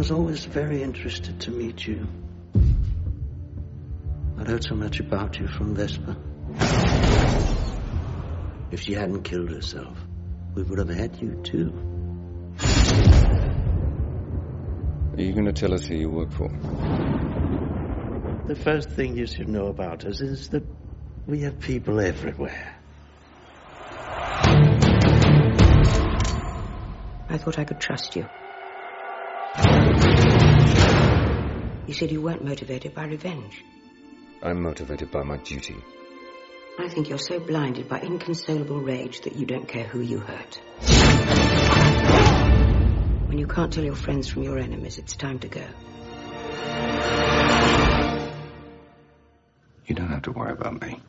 was always very interested to meet you. I'd heard so much about you from Vesper. If she hadn't killed herself, we would have had you too. Are you going to tell us who you work for? The first thing you should know about us is that we have people everywhere. I thought I could trust you. You said you weren't motivated by revenge. I'm motivated by my duty. I think you're so blinded by inconsolable rage that you don't care who you hurt. When you can't tell your friends from your enemies, it's time to go. You don't have to worry about me.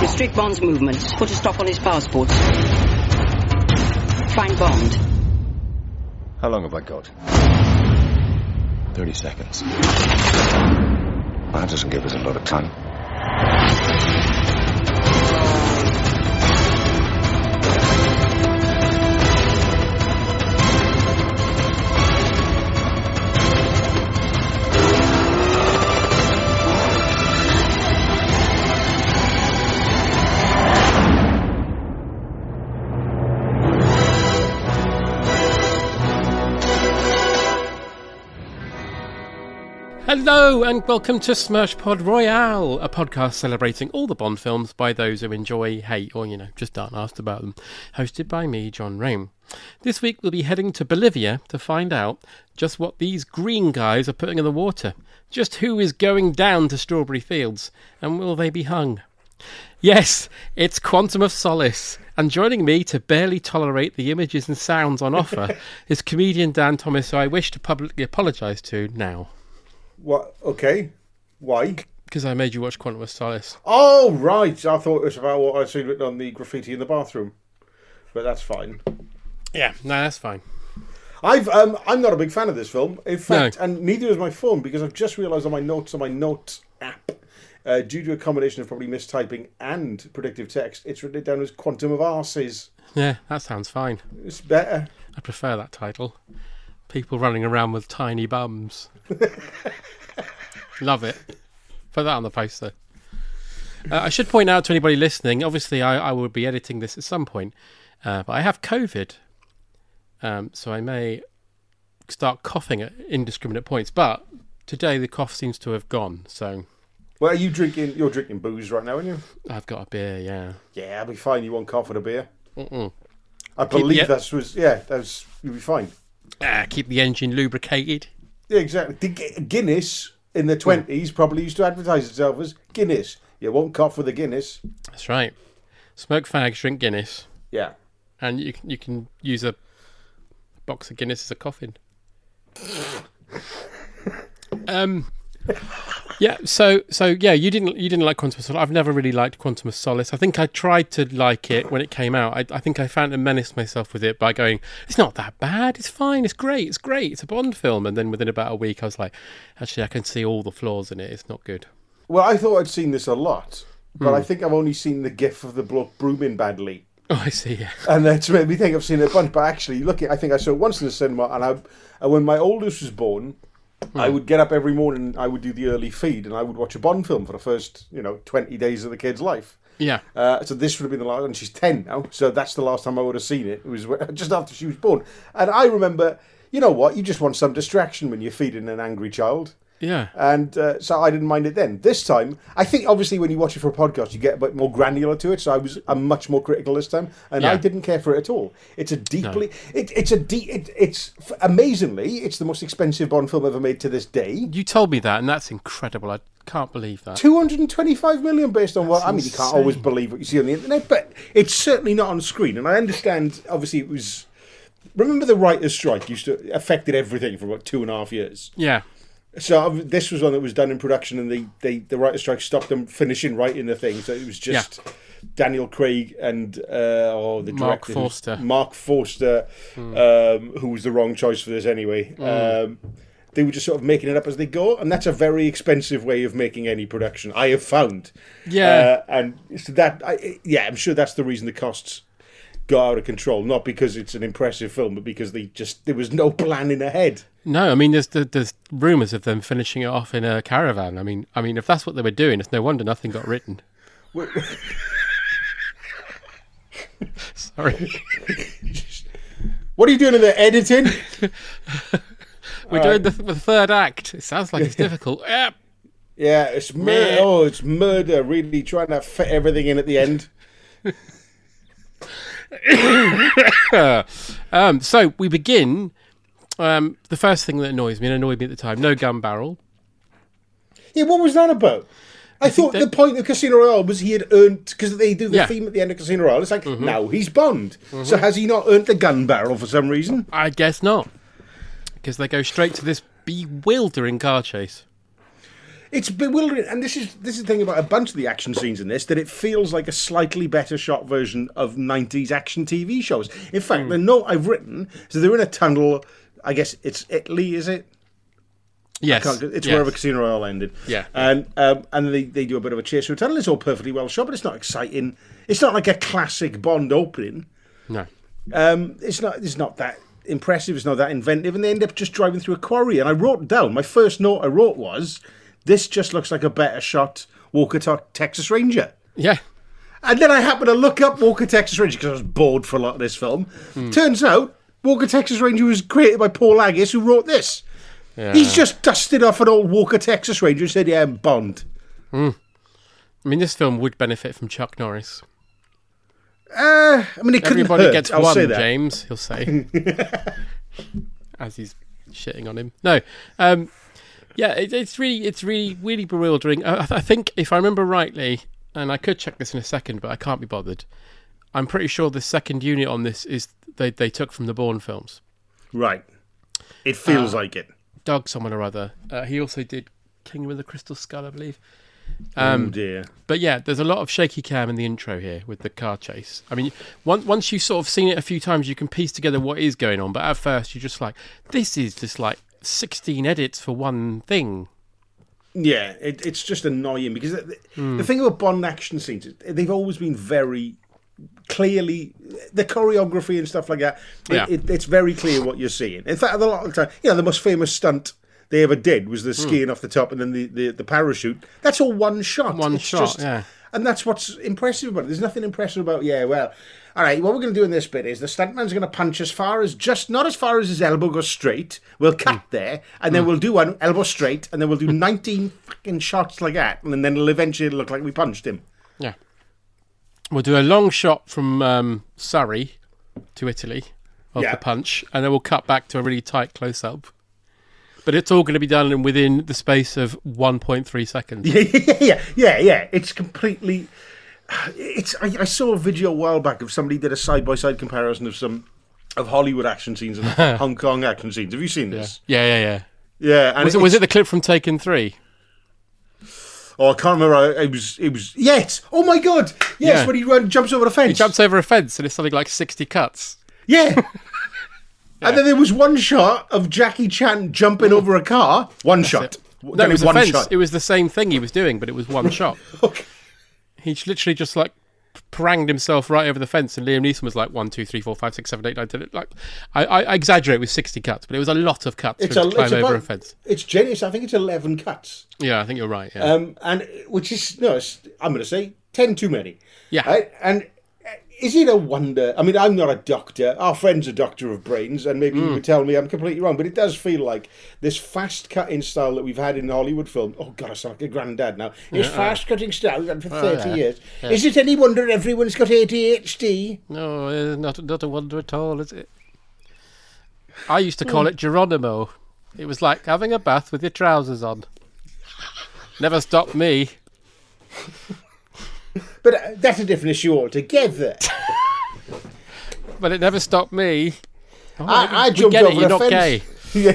Restrict Bond's movements. Put a stop on his passports. Find Bond. How long have I got? 30 seconds. That doesn't give us a lot of time. Hello and welcome to Smash Pod Royale, a podcast celebrating all the Bond films by those who enjoy, hate, or you know, just aren't asked about them. Hosted by me, John Rome. This week we'll be heading to Bolivia to find out just what these green guys are putting in the water. Just who is going down to Strawberry Fields, and will they be hung? Yes, it's Quantum of Solace. And joining me to barely tolerate the images and sounds on offer is comedian Dan Thomas, who I wish to publicly apologise to now. What? Okay. Why? Because I made you watch Quantum of Solace. Oh, right. I thought it was about what I'd seen written on the graffiti in the bathroom. But that's fine. Yeah, no, that's fine. I've um, I'm not a big fan of this film. In fact, and neither is my phone because I've just realised on my notes on my notes app, uh, due to a combination of probably mistyping and predictive text, it's written it down as Quantum of Arses. Yeah, that sounds fine. It's better. I prefer that title. People running around with tiny bums. Love it. Put that on the poster. Uh, I should point out to anybody listening. Obviously, I, I will be editing this at some point, uh, but I have COVID, um, so I may start coughing at indiscriminate points. But today the cough seems to have gone. So Well, are you drinking? You're drinking booze right now, aren't you? I've got a beer. Yeah. Yeah, I'll be fine. You won't cough with a beer. Mm-mm. I believe the- that was yeah. That was you'll be fine. Ah, keep the engine lubricated. Yeah, exactly. The Guinness in the twenties probably used to advertise itself as Guinness. You won't cough with a Guinness. That's right. Smoke fags, drink Guinness, Yeah. and you can, you can use a box of Guinness as a coffin. um, yeah. So so yeah, you didn't you didn't like Quantum of Solace. I've never really liked Quantum of Solace. I think I tried to like it when it came out. I, I think I found and menace myself with it by going, it's not that bad. It's fine. It's great. It's great. It's a Bond film. And then within about a week, I was like, actually, I can see all the flaws in it. It's not good. Well, I thought I'd seen this a lot, but Hmm. I think I've only seen the gif of the bloke brooming badly. Oh, I see. Yeah. And that's made me think I've seen it a bunch. But actually, look, I think I saw it once in the cinema. And, I, and when my oldest was born, Hmm. I would get up every morning. I would do the early feed, and I would watch a Bond film for the first, you know, twenty days of the kid's life. Yeah. Uh, so this would have been the last, and she's ten now. So that's the last time I would have seen it. It was just after she was born. And I remember, you know what? You just want some distraction when you're feeding an angry child. Yeah. And uh, so I didn't mind it then. This time, I think obviously when you watch it for a podcast, you get a bit more granular to it. So I was I'm much more critical this time, and Yeah. I didn't care for it at all. It's a deeply, it, it's a deep, it, it's amazingly, it's the most expensive Bond film ever made to this day. You told me that, and that's incredible. I can't believe that. 225 million based on what I mean you can't insane. always believe what you see on the internet but it's certainly not on screen and I understand obviously it was remember the writer's strike used to affected everything for about two and a half years Yeah. So ob- this was one that was done in production and they, they the writer's strike stopped them finishing writing the thing so it was just Daniel Craig and uh, oh the Mark director Forster. Mark Forster um, who was the wrong choice for this anyway um, they were just sort of making it up as they go, and that's a very expensive way of making any production. I have found. Yeah. Uh, and so that, I, yeah, I'm sure that's the reason the costs got out of control. Not because it's an impressive film, but because they just there was no planning ahead. No, I mean, there's there's rumours of them finishing it off in a caravan. I mean, I mean, if that's what they were doing, it's no wonder nothing got written. Sorry, What are you doing in the editing? we're doing the, the third act. It sounds like it's difficult. Yeah. yeah, it's murder. Meh. Oh, it's murder. Really trying to fit everything in at the end. Um, so we begin. Um, the first thing that annoys me and annoyed me at the time: no gun barrel. Yeah, what was that about? I, thought that- the point of Casino Royale was he had earned because they do the Yeah. Mm-hmm. theme at the end of Casino Royale. It's like now he's Bond. So has he not earned the gun barrel for some reason? I guess not, because they go straight to this bewildering car chase. It's bewildering, and this is this is the thing about a bunch of the action scenes in this that it feels like a slightly better shot version of '90s action TV shows. In fact, Hmm. the note I've written so they're in a tunnel. I guess it's Italy, is it? Yes, It's yes. wherever Casino Royale ended. Yeah. and um, and they, they do a bit of a chase through a tunnel. It's all perfectly well shot, but it's not exciting. It's not like a classic Bond opening. No. Um, it's not. It's not that impressive. It's not that inventive, and they end up just driving through a quarry. And I wrote down my first note. I wrote was, "This just looks like a better shot Walker Texas Ranger." Yeah. And then I happened to look up Walker Texas Ranger because I was bored for a lot of this film. Turns out Walker Texas Ranger was created by Paul Haggis, who wrote this. He's just dusted off an old Walker Texas Ranger and said, "Yeah, I'm Bond." I mean, this film would benefit from Chuck Norris. Uh, I mean, it couldn't Everybody hurt. gets I'll one. James. He'll say, as he's shitting on him. No, um, yeah, it, it's really, it's really, really bewildering. I, I think, if I remember rightly, and I could check this in a second, but I can't be bothered. I'm pretty sure the second unit on this is they they took from the Bourne films. Right. It feels Uh, like it. Doug, someone or other. Uh, he also did Kingdom of the Crystal Skull, I believe. oh Um, dear. But yeah, there's a lot of shaky cam in the intro here with the car chase. I mean, once once you've sort of seen it a few times, you can piece together what is going on. But at first, you're just like, this is just like 16 edits for one thing. Yeah, it, it's just annoying because the, Hmm. the thing about Bond action scenes, they've always been very clearly the choreography and stuff like that. it- Yeah. it, it's very clear what you're seeing. In fact, a lot of the time, you know, the most famous stunt they ever did was the Hmm. skiing off the top and then the, the, the parachute. That's all one shot. One It's shot, just- yeah. And that's what's impressive about it. There's nothing impressive about, yeah, well, all right, what we're going to do in this bit is the stuntman's going to punch as far as, just not as far as his elbow goes straight. We'll cut Hmm. there, and then we'll do one elbow straight, and then we'll do 19 fucking shots like that, and then it'll eventually look like we punched him. Yeah. We'll do a long shot from um, Surrey to Italy of Yeah. the punch, and then we'll cut back to a really tight close up. But it's all going to be done in- within the space of 1.3 seconds. yeah, yeah, yeah, yeah. It's completely. It's. I, I saw a video a while back of somebody did a side by side comparison of some of Hollywood action scenes and Hong Kong action scenes. Have you seen this? yeah, yeah. yeah. Yeah. and Was it, was it the clip from Taken 3? Oh, I can't remember. It was. It was. Yes. Oh my god. Yes. Yeah. When he run, jumps over the fence. He jumps over a fence and it's something like 60 cuts. Yeah. And then there was one shot of Jackie Chan jumping over a car. One shot. No, Done it was one fence. shot. It was the same thing he was doing, but it was one shot. Okay. He literally just like pranged himself right over the fence, and Liam Neeson was like one, two, three, four, five, six, seven, eight, nine, ten. Like I, I, exaggerate with sixty cuts, but it was a lot of cuts It's for a, to climb it's over about, a fence. It's genius. I think it's eleven cuts. Yeah, I think you're right. Yeah. um, and which is no, it's, I'm going to say ten too many. Yeah. Right? and uh, is it a wonder? I mean, I'm not a doctor. Our friend's a doctor of brains, and maybe Hmm. he would tell me I'm completely wrong. But it does feel like this fast cutting style that we've had in Hollywood film. Oh God, I sound like a granddad now. This fast cutting style for thirty Oh, yeah. years. Is it any wonder everyone's got ADHD? No, uh, not not a wonder at all, is it? I used to call it Geronimo. It was like having a bath with your trousers on. Never stopped me. But uh, that's a different issue altogether. But it never stopped me. Oh, I, I jumped over it, a fence. gay. yeah,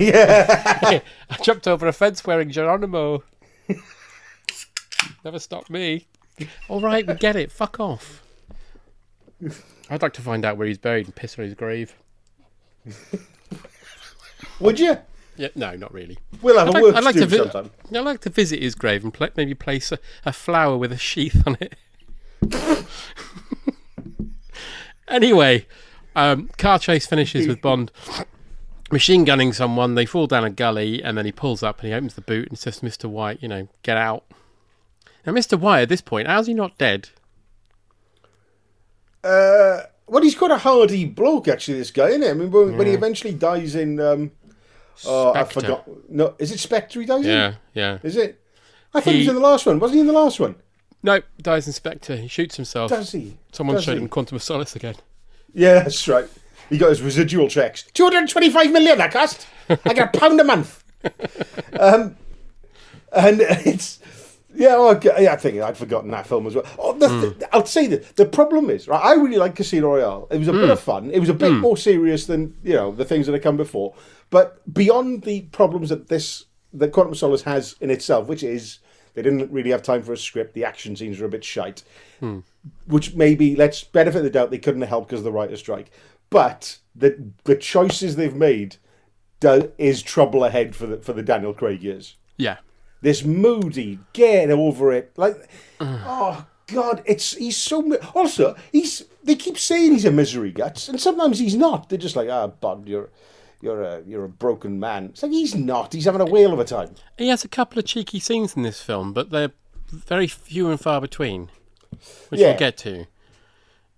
yeah. I jumped over a fence wearing Geronimo. Never stopped me. All right, we get it. Fuck off. I'd like to find out where he's buried and piss on his grave. Would you? Yeah, no, not really. We'll have I'd a like, work I'd like to vi- sometime. I'd like to visit his grave and maybe place a, a flower with a sheath on it. Anyway, um, car chase finishes with Bond machine gunning someone. They fall down a gully, and then he pulls up and he opens the boot and says to Mr. White, "You know, get out." Now, Mr. White, at this point, how's he not dead? Uh, well, he's quite a hardy bloke, actually. This guy, isn't he? I mean, when, when he eventually dies in, um, oh, I forgot. No, is it Spectre? He dies Yeah, in? yeah. yeah. Is it? I thought he, was in the last one. Wasn't he in the last one? No, dies in Spectre. He shoots himself. Does he? Someone Does showed he? him Quantum of Solace again. Yeah, that's right. He got his residual checks. 225 million that cost. I get a pound a month. um, and it's yeah, oh, yeah, I think I'd forgotten that film as well. Oh, the, hmm. th- I'll say that the problem is, right? I really like Casino Royale. It was a bit hmm. of fun. It was a bit hmm. more serious than you know the things that had come before. But beyond the problems that this that Quantum of Solace has in itself, which is they didn't really have time for a script. The action scenes are a bit shite which maybe let's benefit the doubt they couldn't have helped because of the writer's strike. But the the choices they've made do, is trouble ahead for the for the Daniel Craig years. Yeah. This moody, get over it, like oh god, it's he's so mi- also he's they keep saying he's a misery guts, and sometimes he's not. They're just like ah, Bond, you're. You're a you're a broken man. It's like he's not. He's having a whale of a time. He has a couple of cheeky scenes in this film, but they're very few and far between, which Yeah. we'll get to.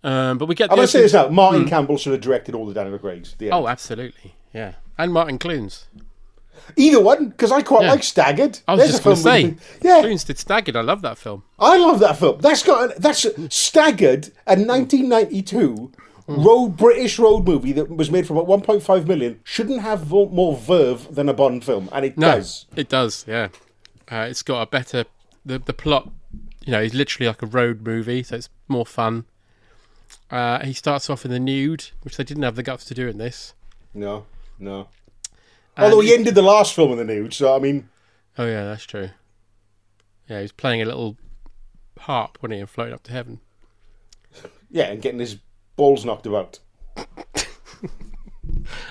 Um, but we get. I'm gonna say this now. Martin Campbell should have directed all the Daniel Craig's. The Oh, absolutely, yeah, and Martin Clunes. Either one, because I quite Yeah. like Staggered. I was There's just going to say, with- yeah, Clunes did Staggered. I love that film. I love that film. That's got that's staggered a 1992 road British road movie that was made for about 1.5 million. Shouldn't have more verve than a Bond film, and it No, does. it does. Yeah, uh, it's got a better the the plot. You know, is literally like a road movie, so it's more fun. Uh, he starts off in the nude, which they didn't have the guts to do in this. No, no. And Although he ended the last film in the nude, so I mean, Oh yeah, that's true. Yeah, he was playing a little harp when he and floating up to heaven. yeah, and getting his balls knocked about.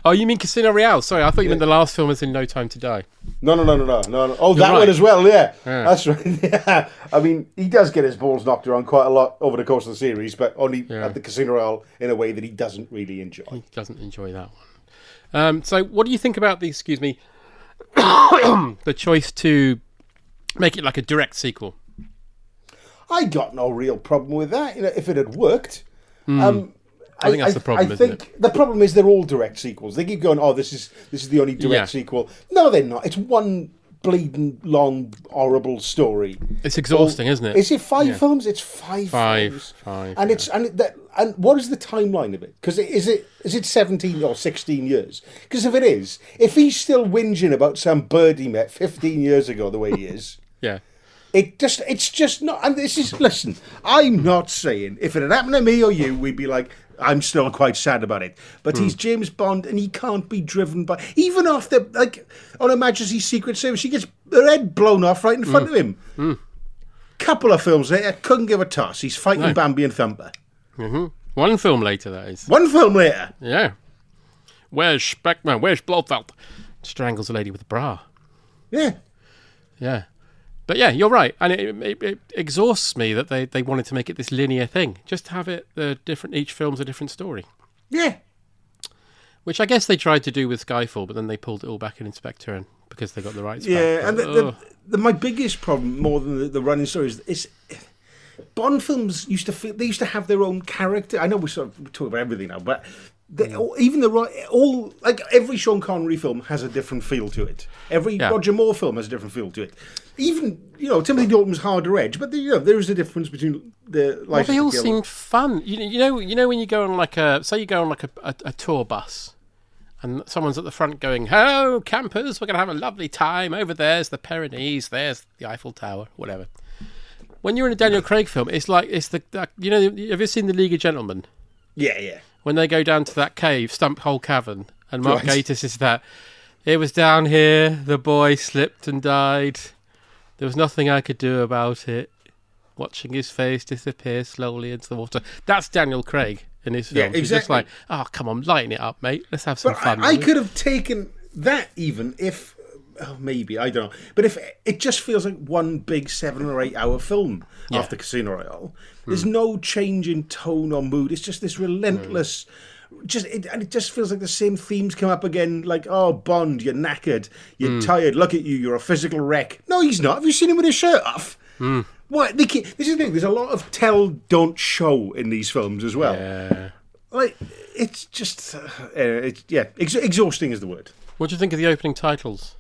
Oh, you mean Casino Royale? Sorry, I thought you meant the last film was in No Time to Die. No, no, no, no, no, no. no. Oh, that right. one as well. Yeah, Yeah. that's right. Yeah, I mean, he does get his balls knocked around quite a lot over the course of the series, but only Yeah. at the Casino Royale in a way that he doesn't really enjoy. He doesn't enjoy that one. Um, so, what do you think about the? Excuse me, the choice to make it like a direct sequel. I got no real problem with that. You know, if it had worked. Um, Hmm. I think that's the problem, I isn't think the problem is they're all direct sequels. They keep going, "Oh, this is this is the only direct Yeah. sequel." No, they're not. It's one bleeding long, horrible story. It's exhausting, isn't it? Is it five Yeah. films? It's five. Five, films. five, And yeah. it's and that and what is the timeline of it? Because is it is it seventeen or sixteen years? Because if it is, if he's still whinging about some bird he met fifteen years ago, the way he is. Yeah. It just, it's just not. And this is, listen, I'm not saying if it had happened to me or you, we'd be like, I'm still quite sad about it. But Hmm. he's James Bond and he can't be driven by, even after, like, on Her Majesty's Secret Service, he gets her head blown off right in front Hmm. of him. Couple of films later, couldn't give a toss. He's fighting No. Bambi and Thumper. One film later, that is. One film later. Yeah. Where's Speckman? Where's Blofeld? Strangles a lady with a bra. Yeah. Yeah. But yeah, you're right, and it, it, it exhausts me that they, they wanted to make it this linear thing. Just have it the different. Each film's a different story, Yeah. which I guess they tried to do with Skyfall, but then they pulled it all back in Spectre, and because they got the rights. Yeah, back. and But, the, the, the, my biggest problem, more than the, the running story, is, is Bond films used to feel they used to have their own character. I know we sort of talk about everything now, but they, Hmm. even the all like every Sean Connery film has a different feel to it. Every Yeah. Roger Moore film has a different feel to it. Even you know Timothy Dalton's Harder Edge, but you know there is a difference between the. Well, they all seem fun. You, you know, you know when you go on like a say you go on like a, a, a tour bus, and someone's at the front going, "Hello, campers, we're gonna have a lovely time. Over there's the Pyrenees, there's the Eiffel Tower, whatever." When you're in a Daniel Craig film, it's like it's the, the you know have you seen the League of Gentlemen Yeah, yeah. when they go down to that cave, Stump Hole Cavern, and Mark Right. Gatiss is that. It was down here. The boy slipped and died. There was nothing I could do about it. Watching his face disappear slowly into the water. That's Daniel Craig in his Yeah, films. He's just exactly. like, oh, come on, lighten it up, mate. Let's have some But fun. I, I could have taken that even if, oh, maybe I don't know. But if it just feels like one big seven or eight hour film after Casino Royale, there's Hmm. no change in tone or mood. It's just this relentless. Just it, and it just feels like the same themes come up again. Like, oh, Bond, you're knackered, you're Hmm. tired. Look at you, you're a physical wreck. No, he's not. Have you seen him with his shirt off? Hmm. What? They keep, this is the thing. There's a lot of tell, don't show in these films as well. Yeah. Like, it's just, uh, it's yeah, ex- exhausting is the word. What do you think of the opening titles?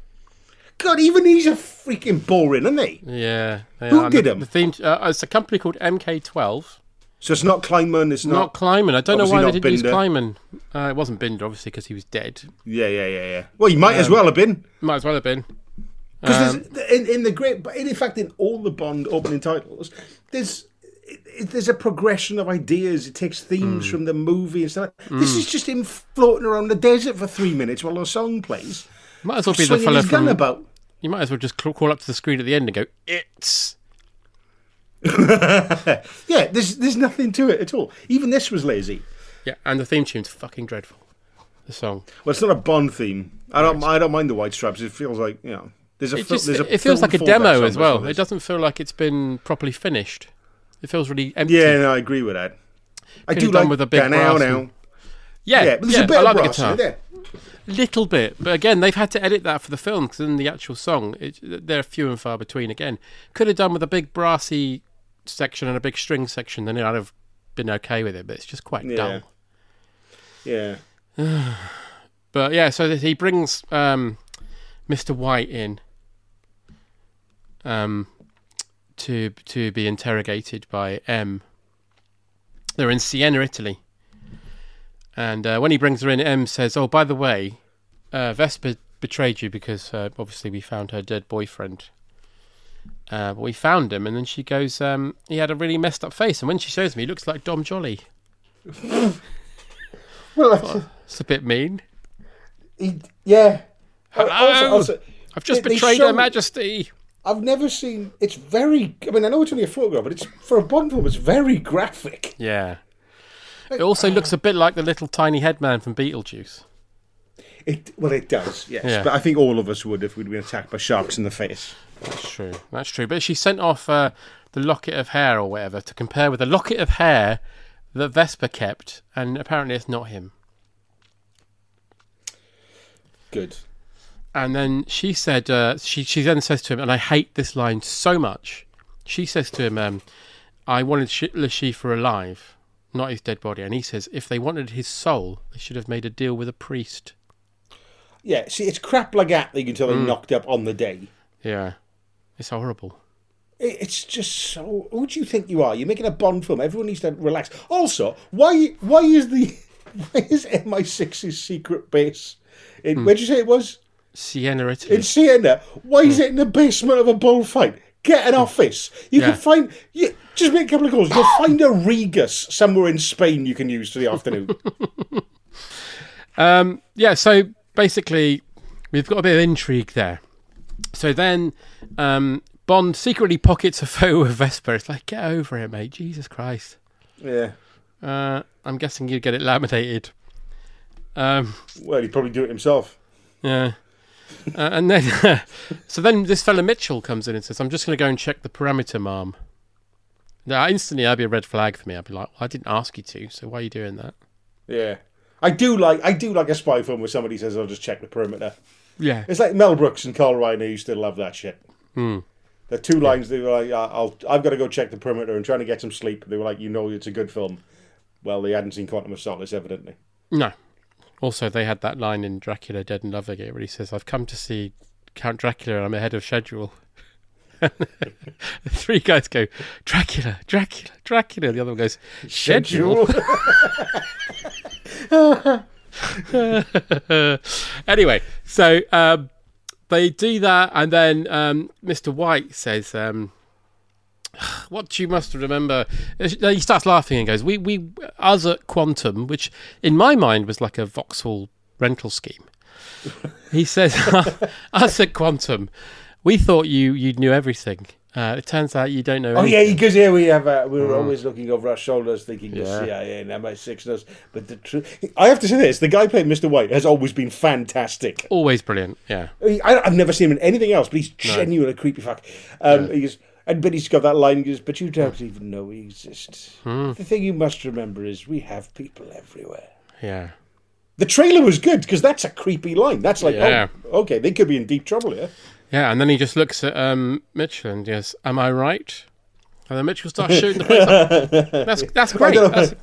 God, even these are freaking boring, aren't they? Yeah. They Who are. did them? The theme, uh, it's a company called MK12. So it's not Kleinman, it's Not, not. Kleinman. I don't know why they didn't use. Kleinman. Uh, it wasn't Binder, obviously, because he was dead. yeah, yeah, yeah, yeah. Well, you might as Um, well have been. Might as well have been. Because Um, in, in the great, but in fact, in all the Bond opening titles, there's it, it- there's a progression of ideas. It takes themes from the movie and stuff. This is just him floating around the desert for three minutes while a song plays, Might as well be the fella from. about. You might as well just crawl up to the screen at the end and go, "It's." Yeah, there's there's nothing to it at all. Even this was lazy. Yeah, and the theme tune's fucking dreadful. The song. Well, it's not a Bond theme. I don't. I don't mind the white stripes. It feels like you know. There's a. It, fil- just, there's a it feels like a demo as well. It doesn't feel like it's been properly finished. It feels really empty. Yeah, no, I agree with that. I do like with a big now now. yeah, Yeah, but there's yeah, a bit I of like the brass guitar. there. Little bit, but again, they've had to edit that for the film because in the actual song, it, they're few and far between. Again, could have done with a big brassy section and a big string section, then I'd have been okay with it. But it's just quite Yeah. dull. Yeah. But yeah, so he brings um, Mr. White in um, to to be interrogated by M. They're in Siena, Italy, and uh, when he brings her in, M says, "Oh, by the way, uh, Vesper betrayed you because uh, obviously we found her dead boyfriend." Uh, but we found him, and then she goes, um, "He had a really messed up face." And when she shows me, he looks like Dom Jolly. Well, It's a bit mean. he, yeah. Hello? Also, also, I've just they- they betrayed show- Her Majesty. I've never seen. It's very. I mean, I know it's only a photograph, but it's for a Bond film. It's very graphic. Yeah. It also looks a bit like the little tiny headman from Beetlejuice. It well, it does. Yes, Yeah. but I think all of us would if we'd been attacked by sharks in the face. That's true. That's true. But she sent off uh, the locket of hair or whatever to compare with the locket of hair that Vesper kept, and apparently it's not him. Good. And then she said, uh, she she then says to him, and I hate this line so much. She says to him, um, "I wanted Sh- Chiffre alive, not his dead body." And he says, "If they wanted his soul, they should have made a deal with a priest." Yeah. See, it's crap like that that you can tell they Mm. knocked up on the day. Yeah, it's horrible. It's just so. Who do you think you are? You're making a Bond film. Everyone needs to relax. Also, why why is the why is MI6's secret base? In, Hmm. Where'd you say it was? Siena, Italy. In Siena. Why is it in the basement of a bullfight? Get an office. You Hmm. Yeah. can find. You, just make a couple of calls. You'll find a Regus somewhere in Spain you can use for the afternoon. Um, yeah, so basically, we've got a bit of intrigue there. So then, um, Bond secretly pockets a photo of Vesper. It's like, get over it, mate. Jesus Christ. yeah. Uh, I'm guessing you'd get it laminated. Um, Well, he'd probably do it himself. yeah. Uh, and then, so then this fella Mitchell comes in and says, I'm just going to go and check the parameter, ma'am. Now, instantly, that'd be a red flag for me. I'd be like, well, I didn't ask you to, so why are you doing that? Yeah. I do like I do like a spy film where somebody says, "I'll just check the perimeter." Yeah. It's like Mel Brooks and Carl Reiner used to love that shit. Hmm. The two lines they were like, "I'll I've got to go check the perimeter and trying to get some sleep." They were like, "You know, it's a good film." Well, they hadn't seen Quantum of Solace, evidently. No. Also, they had that line in Dracula Dead and Love Again where he says, I've come to see Count Dracula and I'm ahead of schedule. the three guys go, Dracula, Dracula, Dracula. The other one goes, Schedule. anyway, so um, they do that, and then um, Mr. White says, um, "What you must remember." He starts laughing and goes, "We, we, us at Quantum, which in my mind was like a Vauxhall rental scheme." he says, "Us at Quantum, we thought you you knew everything." Uh, it turns out you don't know. Oh anything. yeah, because here we have uh, we were always looking over our shoulders, thinking yeah. the CIA and MI6 knows. But the truth, I have to say this: the guy playing Mr. White has always been fantastic. always brilliant. Yeah, I, I've never seen him in anything else, but he's genuinely a creepy fuck. Um, He goes, and but he's got that line. He goes, "But you don't even know we exist." Hmm. The thing you must remember is we have people everywhere. yeah. The trailer was good because that's a creepy line. That's like, Yeah. oh, okay, they could be in deep trouble here. Yeah, and then he just looks at um, Mitchell and goes, "Am I right?" And then Mitchell starts shooting the place up. That's that's great. That's,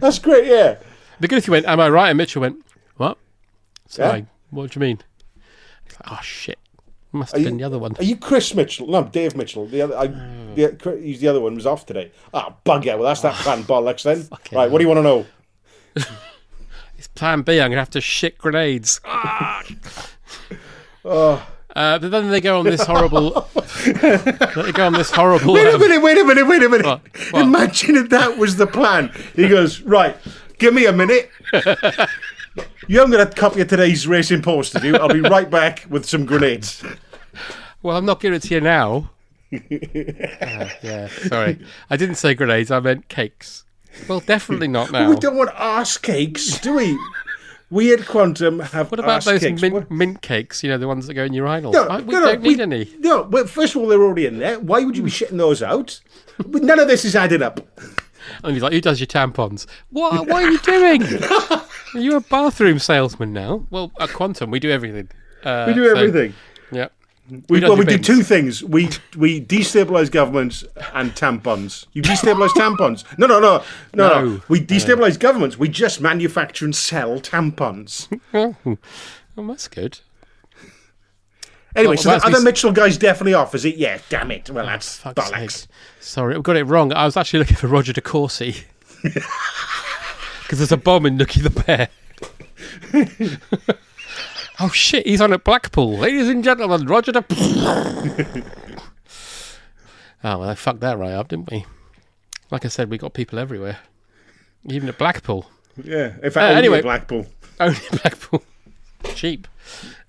That's great, yeah. be good if you went, "Am I right?" And Mitchell went, "What?" So Yeah. like, what do you mean? He's like, "Oh shit, must have been the other one." Are you Chris Mitchell? No, Dave Mitchell. The other, I, Hmm. the, he's the other one was off today. Ah, bugger. Well, that's that plan bollocks then. Right, what do you want to know? It's Plan B. I'm gonna have to shit grenades. Ah! Oh. Uh, but then they go on this horrible. they go on this horrible. Wait a um, minute, wait a minute, wait a minute. What? What? Imagine if that was the plan. He goes, right, give me a minute. you haven't got a copy of today's Racing Post to do. I'll be right back with some grenades. Well, I'm not giving it to you now. Ah, yeah, sorry. I didn't say grenades. I meant cakes. Well, definitely not now. We don't want arse cakes, do we? We at Quantum have What about those cakes. mint, mint cakes? You know, the ones that go in your urinals. No, I- we no, no, don't need we- any. No, well, first of all, they're already in there. Why would you be shitting those out? But None of this is adding up. And he's like, "Who does your tampons? What? What are you doing? are you a bathroom salesman now? Well, at Quantum, we do everything. Uh, We do so- everything. yeah. We, does well, we do two things. We we destabilize governments and tampons. You destabilize tampons. No, no, no, no, no. We destabilize governments. We just manufacture and sell tampons. Oh, well, that's good. Anyway, Well, so the other s- Mitchell guy's definitely off, is it? Yeah, damn it. Well, that's oh, Fuck's bollocks. sake. Sorry, I got it wrong. I was actually looking for Roger de Courcey. Because there's a bomb in Nookie the Bear. Oh shit, he's on at Blackpool. Ladies and gentlemen, Roger de. oh, well, I fucked that right up, didn't we? Like I said, we got people everywhere. Even at Blackpool. Yeah. In fact, Uh, only anyway. Blackpool. Only Blackpool. Cheap.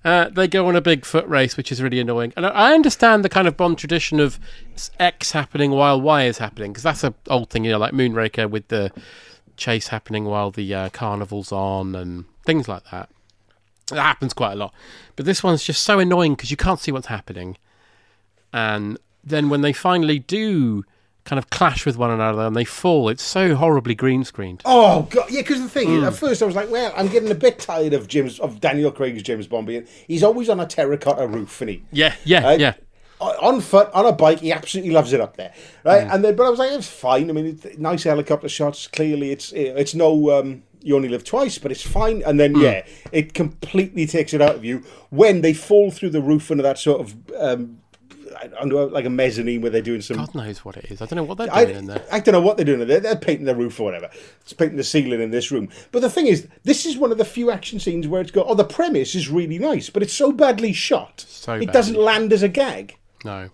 Uh, they go on a big foot race, which is really annoying. And I understand the kind of Bond tradition of X happening while Y is happening, because that's a old thing, you know, like Moonraker with the chase happening while the uh, carnival's on and things like that. That happens quite a lot. But this one's just so annoying because you can't see what's happening. And then when they finally do kind of clash with one another and they fall, it's so horribly green screened. Oh god, yeah. Because the thing Hmm. is, at first I was like, well, I'm getting a bit tired of James of Daniel Craig's James Bond being. He's always on a terracotta roof, and he Yeah, yeah, Right? yeah. on foot on a bike. He absolutely loves it up there, right? And then, but I was like, it's fine. I mean, it's nice helicopter shots. Clearly, it's it's no. Um, you only live twice, but it's fine. And then, yeah, it completely takes it out of you when they fall through the roof into that sort of. Um, I like a mezzanine where they're doing some God knows what it is. I don't know what they're I, doing in there. I don't know what they're doing. They're, they're painting the roof or whatever. It's painting the ceiling in this room. But the thing is, this is one of the few action scenes where it's got. Oh, the premise is really nice, but it's so badly shot. So it doesn't land as a gag. No,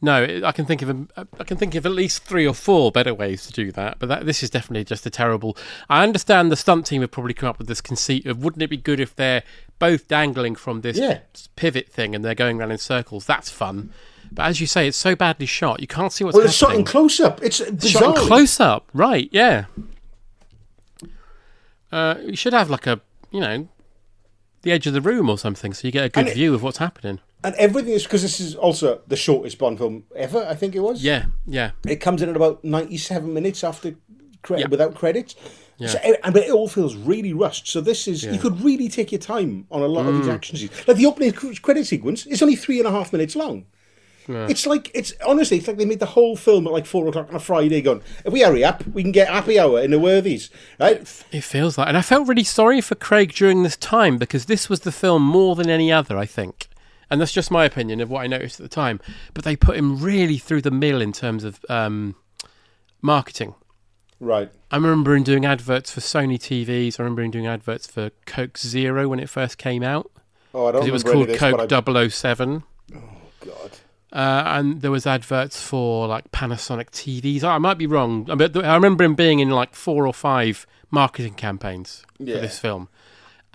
no. I can think of a, I can think of at least three or four better ways to do that. But that, this is definitely just a terrible. I understand the stunt team have probably come up with this conceit of wouldn't it be good if they're both dangling from this Yeah. pivot thing and they're going around in circles. That's fun. But as you say, it's so badly shot. You can't see what's Well, it's shot in close up. It's shot in close up, right? Yeah. Uh, you should have like a, you know, the edge of the room or something, so you get a good it- view of what's happening. And everything is because this is also the shortest Bond film ever. I think it was. Yeah, yeah. It comes in at about ninety-seven minutes after credit Yeah. without credits. Yeah. So, and but it all feels really rushed. So this is you could really take your time on a lot of Mm. these action scenes. Like the opening credit sequence is only three and a half minutes long. It's like it's honestly, it's like they made the whole film at like four o'clock on a Friday. Going, if we hurry up, we can get happy hour in the Worthies, right? It feels like, and I felt really sorry for Craig during this time because this was the film more than any other, I think, and that's just my opinion of what I noticed at the time. But they put him really through the mill in terms of um, marketing. Right. I remember him doing adverts for Sony TVs. I remember him doing adverts for Coke Zero when it first came out. Oh, I don't. It was called this, Coke I- 007. God. Uh, and there was adverts for like Panasonic TVs. I might be wrong, but I remember him being in like four or five marketing campaigns Yeah. for this film,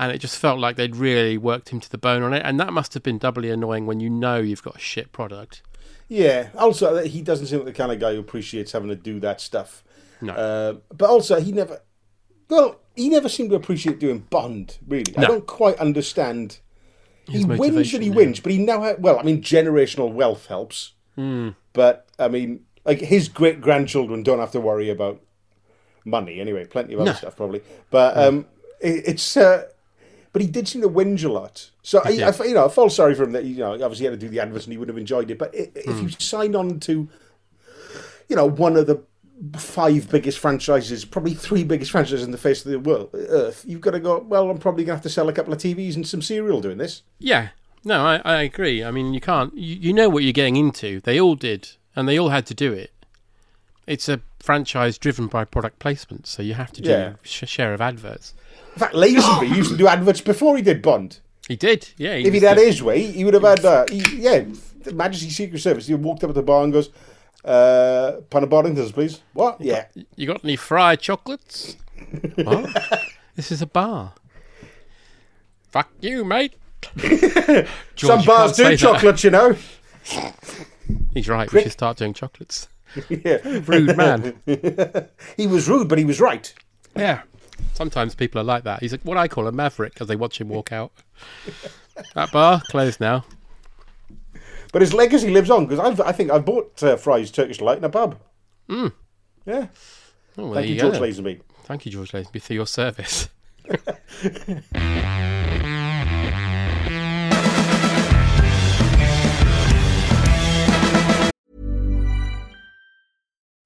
and it just felt like they'd really worked him to the bone on it. And that must have been doubly annoying when you know you've got a shit product. Yeah. Also, uh, he doesn't seem like the kind of guy who appreciates having to do that stuff. No. Uh, but also, he never. Well, he never seemed to appreciate doing Bond. Really, I don't quite understand. His he wins and he yeah. wins, but he now ha- well, I mean, generational wealth helps. Hmm. But I mean, like his great grandchildren don't have to worry about money anyway. Plenty of other No. stuff probably, but um, it, it's. Uh, but he did seem to whinge a lot. So I, I, you know, I feel sorry for him that you know obviously he had to do the adverts and he would have enjoyed it. But if Hmm. you sign on to, you know, one of the five biggest franchises, probably three biggest franchises in the face of the world, Earth, you've got to go. Well, I'm probably gonna have to sell a couple of TVs and some cereal doing this. Yeah, no, I, I agree. I mean, you can't. You, you know what you're getting into. They all did, and they all had to do it. It's a franchise driven by product placement, so you have to do Yeah. sh- share of adverts. In fact, Lazenby used to do adverts before he did Bond. He did, yeah. if he'd had the- his way, he would have had, uh, he, yeah, the Majesty Secret Service. He walked up at the bar and goes, uh, "Pan of Boddingtons, please." What? Yeah. You got any fried chocolates? what? This is a bar. Fuck you, mate. George, Some bars do that. you know. He's right. We should start doing chocolates. Yeah. Rude man. he was rude, but he was right. Yeah. Sometimes people are like that. He's like what I call a maverick as they watch him walk out. that bar closed now. But his legacy lives on because I think I've bought uh, Fry's Turkish Delight in a pub. Mm. Yeah. Oh, well, Thank there you, George. Lazenby. Thank you, George Lazenby, for your service.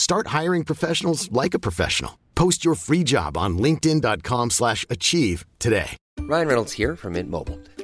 Start hiring professionals like a professional. Post your free job on linkedin.com/achieve slash achieve today. Ryan Reynolds here from Mint Mobile.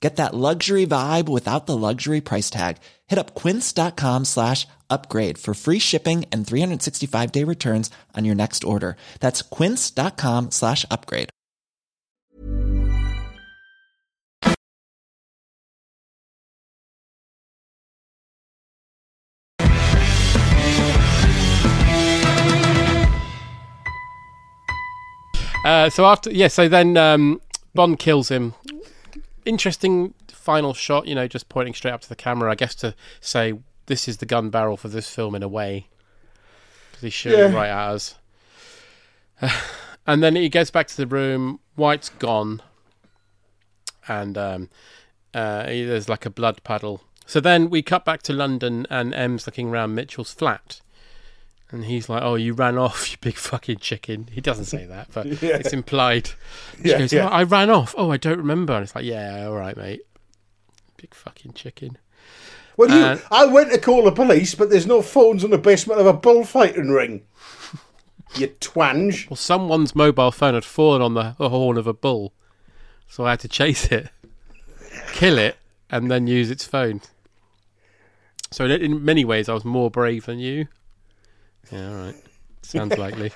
Get that luxury vibe without the luxury price tag. Hit up quince.com slash upgrade for free shipping and 365 day returns on your next order. That's quince.com slash upgrade. Uh, so after, yeah, so then um, Bond kills him. Interesting final shot, you know, just pointing straight up to the camera, I guess to say this is the gun barrel for this film in a way. Because he's shooting Yeah. right at us. and then he goes back to the room, White's gone. And um, uh, there's like a blood puddle. So then we cut back to London and M's looking around Mitchell's flat. And he's like, "Oh, you ran off, you big fucking chicken." He doesn't say that, but Yeah. it's implied. She Yeah, goes, yeah. "Oh, I ran off. Oh, I don't remember." And it's like, "Yeah, all right, mate. Big fucking chicken." Well, you, I went to call the police, but there's no phones in the basement of a bullfighting ring. You twang. Well, someone's mobile phone had fallen on the, the horn of a bull, so I had to chase it, kill it, and then use its phone. So in many ways, I was more brave than you. Yeah, all right. Sounds likely.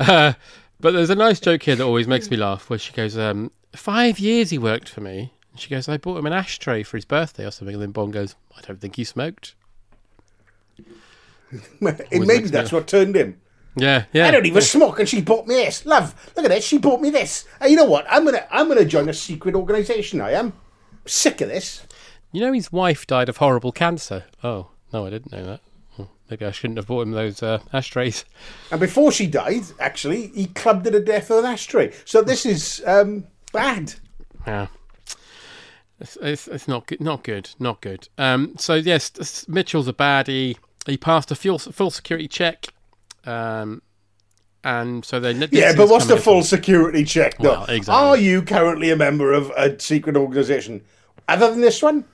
Uh, but there's a nice joke here that always makes me laugh, where she goes, um, five years he worked for me. And she goes, I bought him an ashtray for his birthday or something. And then Bond goes, I don't think he smoked. Maybe that's what turned him. Yeah, yeah. I don't even smoke, and she bought me this. Love, look at this. She bought me this. you know what? I'm gonna, I'm gonna join a secret organisation. I am sick of this. You know, his wife died of horrible cancer. Oh no, I didn't know that. Maybe I shouldn't have bought him those uh, ashtrays. And before she died, actually, he clubbed her to death with an ashtray. So this is um, bad. Yeah. It's, it's, it's, not good. Not good. Not good. Um, so yes, Mitchell's a baddie. He passed a full full security check. Um, and so they yeah, but what's the full security check though? Well, exactly. Are you currently a member of a secret organisation? Other than this one,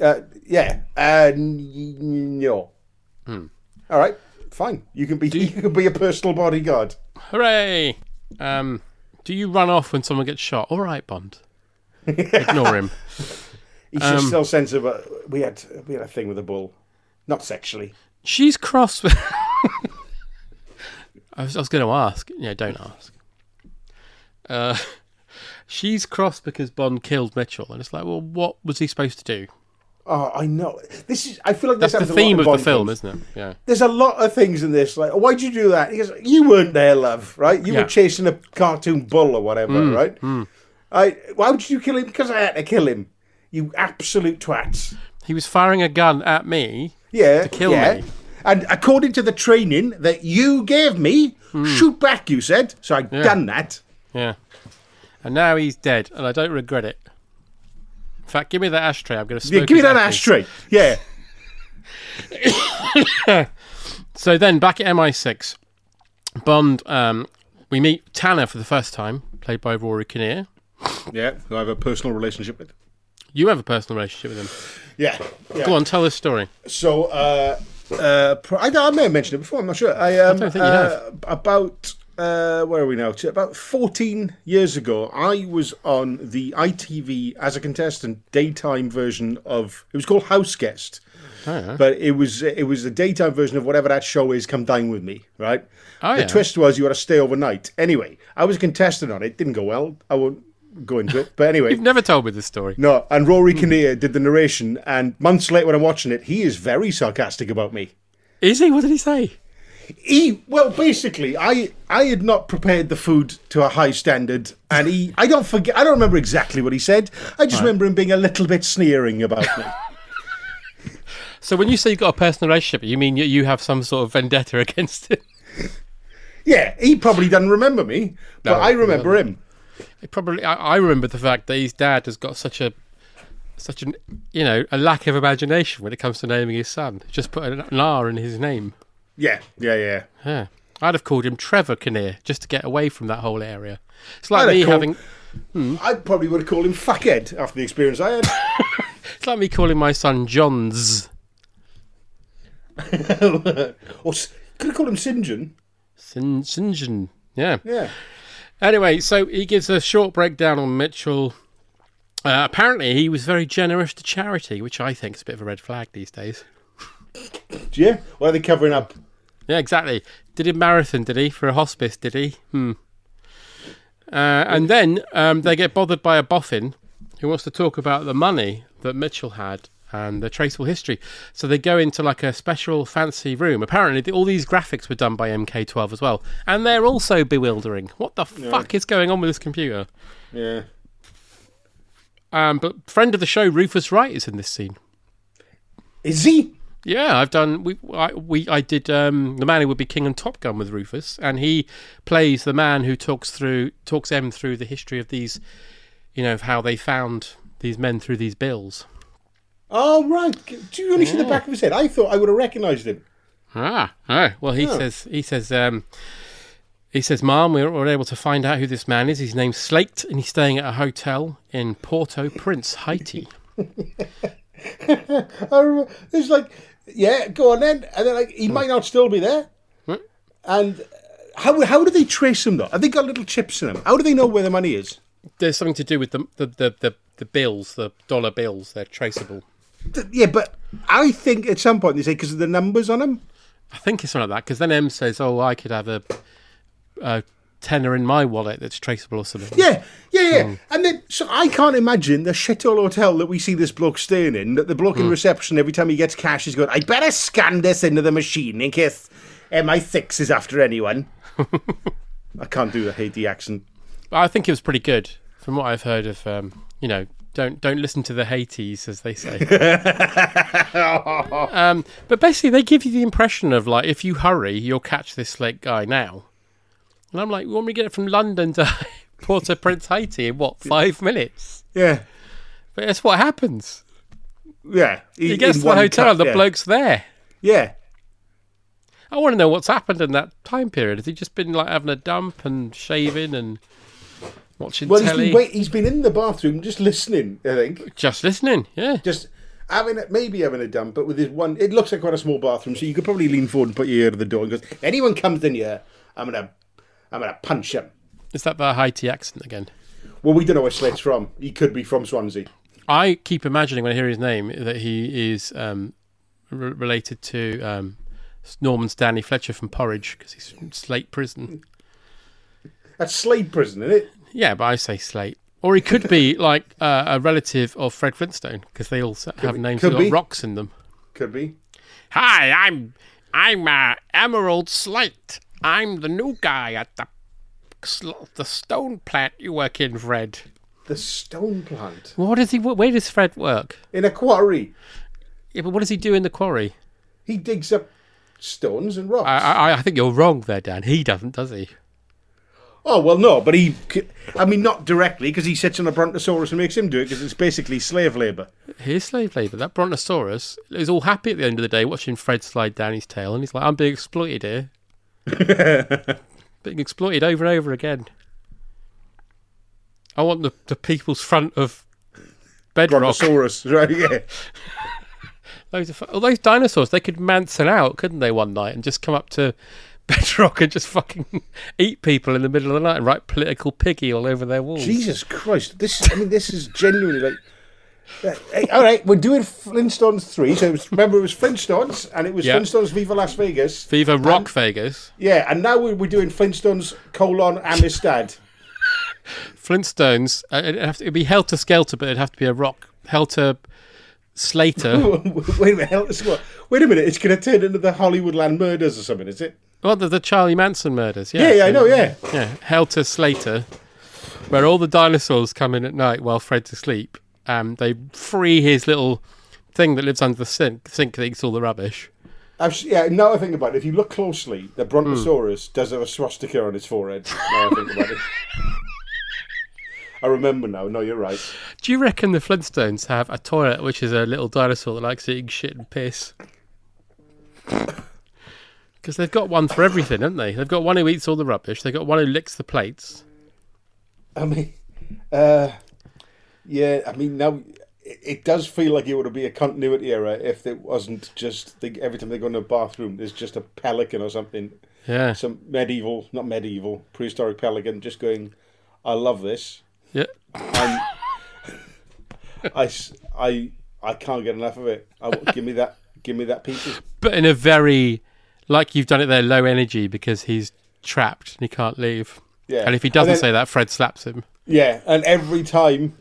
uh, yeah, uh, no. Hmm. All right, fine. You can be you, you can be a personal bodyguard. Hooray! Um, do you run off when someone gets shot? All right, Bond. Ignore him. He's um, just so sensitive. We had we had a thing with a bull, not sexually. She's cross. With I was, I was going to ask. Yeah, don't ask. Uh, she's cross because Bond killed Mitchell, and it's like, well, what was he supposed to do? Oh, I know. This is. I feel like this that's the theme of, of the film, films. isn't it? Yeah. There's a lot of things in this. Like, why'd you do that? Because you weren't there, love. Right? You yeah. were chasing a cartoon bull or whatever. Mm, right? Mm. I. Why would you kill him? Because I had to kill him. You absolute twats. He was firing a gun at me. Yeah. To kill yeah. me. And according to the training that you gave me, mm. shoot back. You said so. I yeah. done that. Yeah. And now he's dead, and I don't regret it. In fact, give me that ashtray. I'm going to smoke. Yeah, give me that ashtray. Yeah. so then, back at MI6, Bond, um, we meet Tanner for the first time, played by Rory Kinnear. Yeah, who I have a personal relationship with. You have a personal relationship with him. Yeah. yeah. Go on, tell us story. So, uh, uh, I, I, may have mentioned it before. I'm not sure. I, um, I don't think you uh, have. About uh, where are we now? About 14 years ago, I was on the ITV as a contestant daytime version of it was called House Guest. Oh, yeah. But it was it was the daytime version of whatever that show is. Come dine with me, right? Oh, the twist was you had to stay overnight. Anyway, I was a contestant on it. Didn't go well. I won't go into it. But anyway, you've never told me this story. No, and Rory Kinnear did the narration. And months later, when I'm watching it, he is very sarcastic about me. Is he? What did he say? He well basically i i had not prepared the food to a high standard and he i don't forget i don't remember exactly what he said. I just right. remember him being a little bit sneering about me. So when you say you've got a personal relationship you mean you have some sort of vendetta against him? Yeah he probably doesn't remember me but no, i remember no. him. He probably I, I remember the fact that his dad has got such a such an you know a lack of imagination when it comes to naming his son. Just put an R in his name yeah, yeah, yeah. Yeah. I'd have called him Trevor Kinnear just to get away from that whole area. It's like me called, having. Hmm. I probably would have called him fuckhead after the experience I had. it's like me calling my son Johns. or could have called him Sinjin. Sin Sinjin. Yeah. Yeah. Anyway, so he gives a short breakdown on Mitchell. Uh, apparently, he was very generous to charity, which I think is a bit of a red flag these days. Yeah. Why are they covering up? Yeah, exactly. Did a marathon, did he? For a hospice, did he? Hmm. Uh, and then um, they get bothered by a boffin who wants to talk about the money that Mitchell had and the traceable history. So they go into like a special fancy room. Apparently, the, all these graphics were done by MK12 as well, and they're also bewildering. What the yeah. fuck is going on with this computer? Yeah. Um, but friend of the show, Rufus Wright, is in this scene. Is he? Yeah, I've done. We I, we I did um, the man who would be king and Top Gun with Rufus, and he plays the man who talks through talks M through the history of these, you know, of how they found these men through these bills. Oh right, do you only yeah. see the back of his head? I thought I would have recognised him. Ah, oh. well, he oh. says he says um, he says, "Mom, we were able to find out who this man is. His name's Slate, and he's staying at a hotel in Port-au-Prince, Haiti." I remember, it's like, yeah, go on then. And then like, he hmm. might not still be there. Hmm. And how how do they trace him though? Have they got little chips in them? How do they know where the money is? There's something to do with the the the, the, the bills, the dollar bills. They're traceable. Th- Yeah, but I think at some point they say because of the numbers on them. I think it's something like that because then M says, "Oh, I could have a, a tenner in my wallet that's traceable or something." Yeah, yeah, yeah. And then, so I can't imagine the shithole hotel that we see this bloke staying in. That the bloke in reception every time he gets cash he's going, "I better scan this into the machine in case MI6 is after anyone." I can't do the Haiti accent. But I think it was pretty good from what I've heard of. Um, you know, don't don't listen to the Hades, as they say. um, but basically, they give you the impression of like, if you hurry, you'll catch this late guy now. And I'm like, you want me to get it from London to Port-au-Prince, Haiti in what five minutes? Yeah, But that's what happens. yeah. He in gets to the hotel, cut, the yeah. bloke's there. Yeah, I want to know what's happened in that time period. Has he just been like having a dump and shaving and watching well, he's telly? been, wait, he's been in the bathroom just listening. I think Just listening, yeah. just having a, maybe having a dump, but with his one, it looks like quite a small bathroom, so you could probably lean forward and put your ear to the door and goes, "Anyone comes in here, I'm gonna, I'm gonna punch him." Is that the Haiti accent again? Well, we don't know where Slate's from. He could be from Swansea. I keep imagining when I hear his name that he is um, r- related to um, Norman Stanley Fletcher from Porridge because he's from Slate Prison. That's Slade Prison, isn't it? Yeah, but I say Slate. Or he could be like uh, a relative of Fred Flintstone because they all s- have be- names could that got rocks in them. Could be. Hi, I'm I'm uh, Emerald Slate. I'm the new guy at the the stone plant you work in, Fred. The stone plant What does he? Where does Fred work? in a quarry. Yeah, but what does he do in the quarry? He digs up stones and rocks. I, I, I think you're wrong there, Dan. He doesn't, does he? oh well, no, but he. I mean, not directly because he sits on a brontosaurus and makes him do it because it's basically slave labour. Here's slave labour. That Brontosaurus is all happy at the end of the day watching Fred slide down his tail, and he's like, I'm being exploited here. being exploited over and over again. I want the, the people's front of bedrock. Brontosaurus, right? Yeah. Those, are, all those dinosaurs, they could Manson out, couldn't they, one night and just come up to bedrock and just fucking eat people in the middle of the night and write political piggy all over their walls. Jesus Christ! This, I mean, this is genuinely like. Hey, all right, we're doing Flintstones three. So was, remember, it was Flintstones, and it was Yeah. Flintstones Viva Las Vegas. Viva Rock Vegas. Yeah, and now we're, we're doing Flintstones colon Amistad. Flintstones, uh, it'd, have to, it'd be Helter Skelter, but it'd have to be a rock. Helter Slater. Wait a minute, wait a minute! It's going to turn into the Hollywoodland murders or something, is it? well, the, the Charlie Manson murders. Yeah, Yeah, yeah, I know, yeah. Yeah, Helter Slater, where all the dinosaurs come in at night while Fred's asleep. Um, they free his little thing that lives under the sink, sink that eats all the rubbish. I've, yeah, now I think about it, if you look closely, the. Brontosaurus does have a swastika on its forehead. Now I think about it. I remember now. No, you're right. Do you reckon the Flintstones have a toilet which is a little dinosaur that likes eating shit and piss? Because they've got one for everything, haven't they? They've got one who eats all the rubbish. They've got one who licks the plates. I mean, uh, yeah, I mean, now it, does feel like it would be a continuity error if it wasn't just the, every time they go into a bathroom, there's just a pelican or something. Yeah. Some medieval, not medieval, prehistoric pelican just going, I love this. Yeah. And I, I, I can't get enough of it. I, give me that, give me that pieces. But in a very, like you've done it there, low energy because he's trapped and he can't leave. Yeah. And if he doesn't then- say that, Fred slaps him. Yeah, and every time,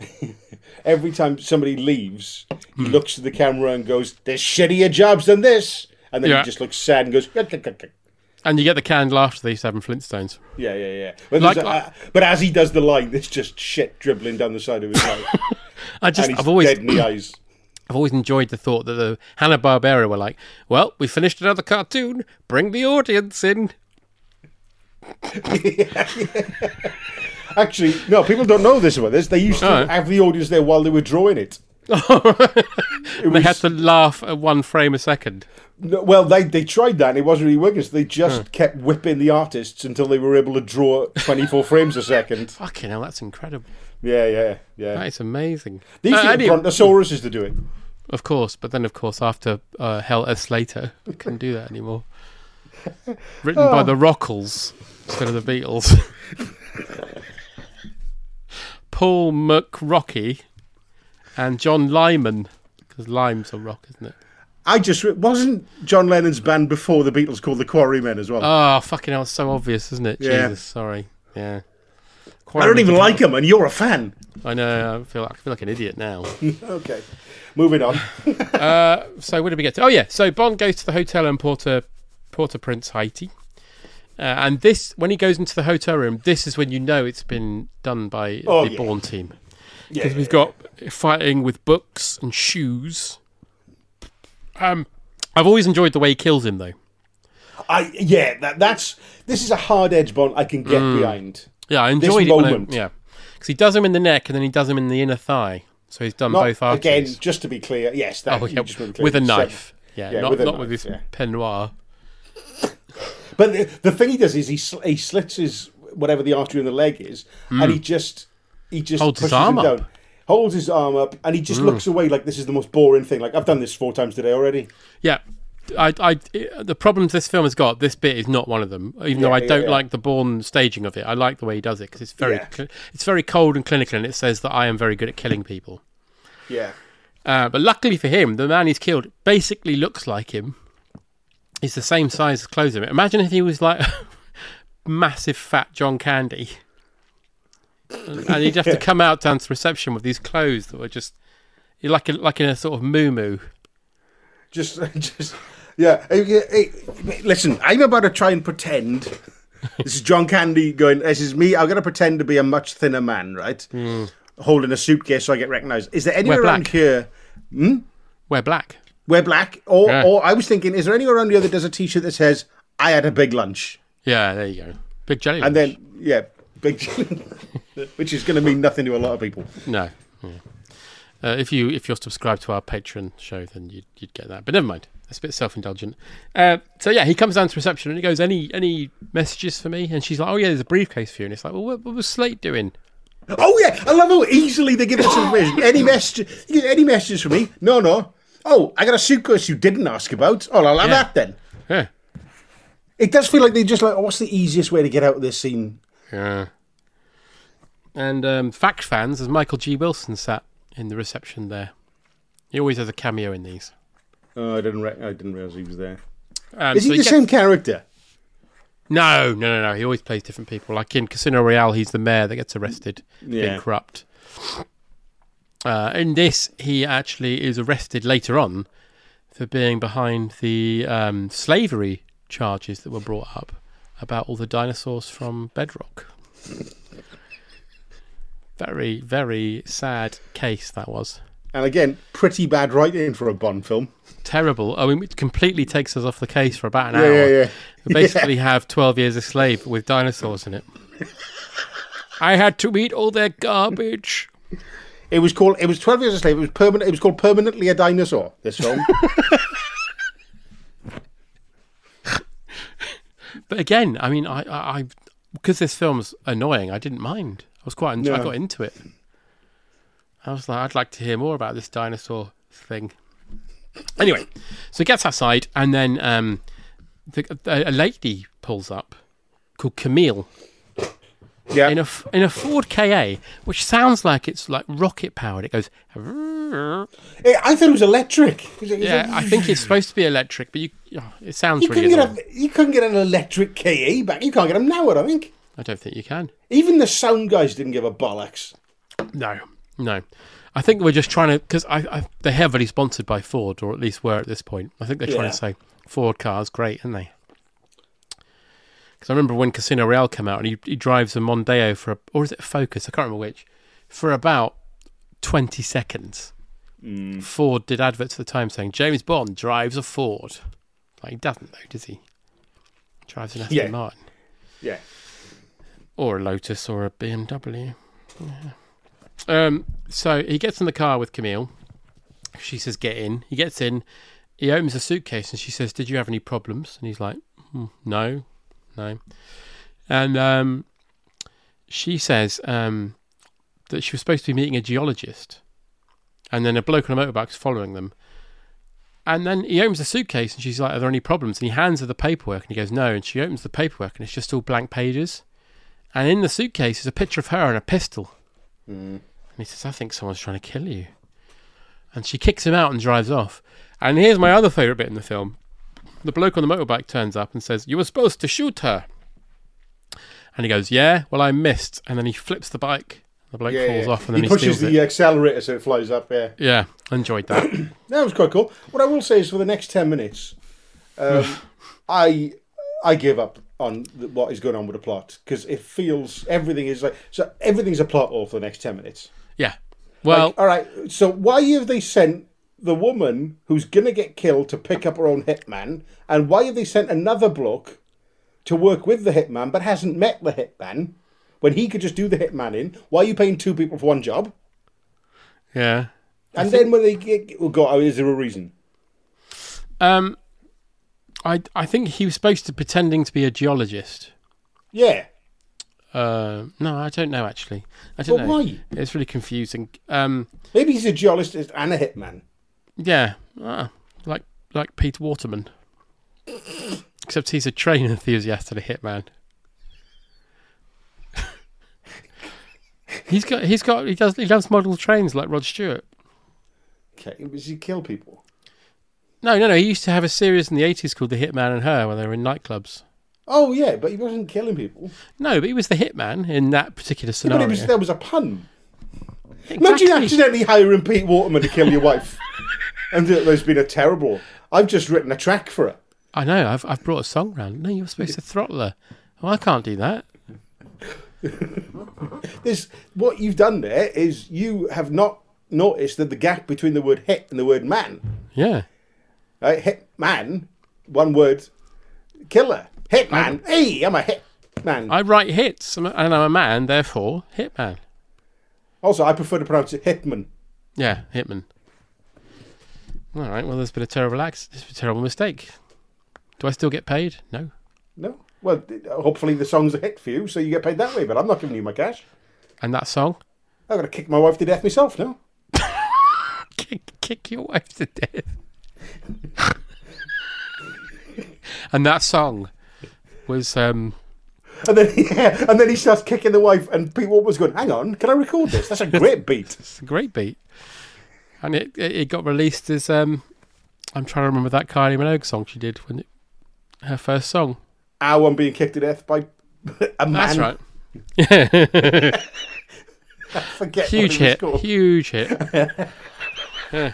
every time somebody leaves, Hmm. he looks at the camera and goes, "There's shittier jobs than this," and then Yeah. he just looks sad and goes, "Yuck, yuck, yuck, yuck." And you get the canned laughter they used to Flintstones. "Yeah, yeah, yeah." But, Like- a- uh, but as he does the line, there's just shit dribbling down the side of his mouth, I just, and he's I've always, dead in the eyes. I've always enjoyed the thought that the Hanna Barbera were like, "Well, we finished another cartoon. Bring the audience in." Actually, no, people don't know this about this. They used to Oh. have the audience there while they were drawing it. they was- had to laugh at one frame a second. No, well, they they tried that and it wasn't really working. So they just Huh. kept whipping the artists until they were able to draw 24 frames a second. Fucking hell, that's incredible. Yeah, yeah, yeah. That is amazing. These Uh, anyway- brontosauruses to do it. Of course, but then of course after uh, Helter Slater, we couldn't do that anymore. Written by Oh. the Rockles instead of the Beatles. Paul McRocky and John Lyman, because lime's a rock, isn't it? I just wasn't John Lennon's band before the Beatles called the Quarrymen as well. Oh, fucking hell, it's so obvious, isn't it? Yeah. Jesus, sorry. Yeah. I don't even like them, and you're a fan. I know. I feel like, I feel like an idiot now. okay, moving on. uh, so where did we get to? Oh yeah, so Bond goes to the hotel in Porto, Port-au-Prince, Haiti, uh, and this when he goes into the hotel room, this is when you know it's been done by Oh, the yeah. Bourne team because yeah, we've got fighting with books and shoes. Um, I've always enjoyed the way he kills him though. I yeah, that, that's this is a hard edge Bond I can get Mm. behind. Yeah, I This enjoyed it. When I, moment. yeah, because he does him in the neck and then he does him in the inner thigh. So he's done Not- both arteries. again, just to be clear, yes, that oh, yeah, with a knife. So- Yeah, yeah, not with a not knife, with his yeah. pen noir. But the, the thing he does is he sl- he slits his whatever the artery in the leg is, and he just he just Hmm. Holds his pushes arm him up. down, holds his arm up, and he just Mm. looks away like this is the most boring thing. Like I've done this four times today already. Yeah. I, I, the problems this film has got, this bit is not one of them. Even though I yeah, don't yeah. like the Bourne staging of it, I like the way he does it because it's very, Yeah. cl- it's very cold and clinical, and it says that I am very good at killing people. Yeah. Uh, but luckily for him, the man he's killed basically looks like him. He's the same size as clothes. him. Imagine if he was like massive fat John Candy, and he'd have to come out down to reception with these clothes that were just like a, like in a sort of moo Just, just, yeah. Hey, hey, Listen, I'm about to try and pretend. this is John Candy going. This is me. I'm going to pretend to be a much thinner man, right? Holding a suitcase so I get recognised. Is there anywhere around here? Hmm? Wear black. Wear black, or Yeah. or I was thinking, is there anywhere around here that does a T-shirt that says "I had a big lunch"? Yeah, there you go. Big jelly. And then, yeah, big, which is going to mean nothing to a lot of people. No. Yeah. Uh, if you if you're subscribed to our Patreon show, then you'd you'd get that. But never mind. That's a bit self indulgent. Uh, so yeah, he comes down to reception and he goes, "Any any messages for me?" And she's like, "Oh yeah, there's a briefcase for you." And it's like, "Well, what, what was Slate doing?" Oh yeah, I love how easily they give us information. Any message? Any messages for me? No, no. Oh, I got a suitcase you didn't ask about. Oh, I'll have Yeah. that then. Yeah. It does feel like they just like, oh, what's the easiest way to get out of this scene? Yeah. And um, fact fans, as Michael G. Wilson sat in the reception there. He always has a cameo in these. Oh, I didn't. Re- I didn't realize he was there. Um, Is he the gets- same character? No, no, no, no. He always plays different people. Like in Casino Royale, he's the mayor that gets arrested, Yeah. being corrupt. Uh, in this, he actually is arrested later on for being behind the um, slavery charges that were brought up about all the dinosaurs from Bedrock. Very, very sad case that was. And again, pretty bad writing for a Bond film. Terrible. I mean, it completely takes us off the case for about an Yeah, hour. yeah, yeah. We basically have 12 Years a Slave with dinosaurs in it. I had to eat all their garbage. It was called. It was Twelve Years a Slave. It was permanent. It was called permanently a dinosaur. This film. But again, I mean, I, I, I because this film's annoying, I didn't mind. I was quite, I got into it. I was like, I'd like to hear more about this dinosaur thing. Anyway, so he gets outside, and then um, the, a, a lady pulls up called Camille. Yeah. In a in a Ford KA, which sounds like it's like rocket powered. It goes. I thought it was electric. It was- it was Yeah, I think it's supposed to be electric, but you, oh, it sounds You really. couldn't, get a, you couldn't get an electric KE back. You can't get them now, I don't think. I don't think you can. Even the sound guys didn't give a bollocks. No, no. I think we're just trying to because I, I they're heavily sponsored by Ford, or at least were at this point. I think they're trying Yeah. to say Ford cars great, aren't they? Because I remember when Casino Royale came out, and he, he drives a Mondeo for a, or is it a Focus? I can't remember which. For about twenty seconds, Mm. Ford did adverts at the time saying James Bond drives a Ford. Like he doesn't though, does he? Drives an Aston Yeah. Martin Yeah. or a Lotus or a BMW. Yeah. Um, so he gets in the car with Camille, She says, "Get in." He gets in. He opens a suitcase and she says, "Did you have any problems?" And he's like, "Hmm, "No, no." And um, she says um, that she was supposed to be meeting a geologist, and then a bloke on a motorbike's following them. And then he opens the suitcase and she's like, Are there any problems? And he hands her the paperwork and he goes, No. And she opens the paperwork and it's just all blank pages. And in the suitcase is a picture of her and a pistol. Mm. And he says, I think someone's trying to kill you. And she kicks him out and drives off. And here's my other favourite bit in the film. The bloke on the motorbike turns up and says, You were supposed to shoot her. And he goes, Yeah, well, I missed. And then he flips the bike. The bloke Yeah, falls yeah. off and then he he, pushes the it. accelerator so it flies up. Yeah, Yeah, enjoyed that. that was quite cool. What I will say is, for the next ten minutes, um, I I give up on the, what is going on with the plot because it feels everything is like so everything's a plot hole for the next ten minutes. yeah. Well, Like, all right. So why have they sent the woman who's gonna get killed to pick up her own hitman, and why have they sent another bloke to work with the hitman but hasn't met the hitman when he could just do the hitman in? Why are you paying two people for one job? yeah. And then when they get, oh God, is there a reason? Um, I I think he was supposed to pretending to be a geologist. Yeah. Uh, no, I don't know actually. I don't But know. why? It's really confusing. Um, Maybe he's a geologist and a hitman. Yeah, ah, like like Peter Waterman, except he's a train enthusiast and a hitman. he's got he's got he does he loves model trains like Rod Stewart. Okay, does he kill people? No, no, no. He used to have a series in the eighties called The Hitman and Her, where they were in nightclubs. Oh yeah, but he wasn't killing people. No, but he was the hitman in that particular Yeah, scenario. but it was, that was a pun. Imagine accidentally hiring Pete Waterman to kill your wife, and there's been a terrible. I've just written a track for it. I know. I've I've brought a song round. No, you're supposed to throttle her. Oh, I can't do that. This what you've done there is you have not noticed that the gap between the word hit and the word man. Yeah. Right, hit man, one word, killer. Hit man. Hey, I'm a hit man. I write hits, and I'm a man, therefore hitman. Also, I prefer to pronounce it hitman. Yeah, hitman. All right. Well, there's been a terrible accident. There's a terrible mistake. Do I still get paid? No. No. Well, hopefully the song's a hit for you, so you get paid that way. But I'm not giving you my cash. And that song? I'm gonna kick my wife to death myself now. kick, kick your wife to death. and that song was um And then yeah, and then he starts kicking the wife, and Pete Waterman's going, "Hang on, can I record this? That's a great beat." It's a great beat. And it, it got released as um I'm trying to remember that Kylie Minogue song she did when it, her first song. Our one being kicked to death by a man. That's right. Yeah. I forget. huge what it was hit. Huge hit. Yeah.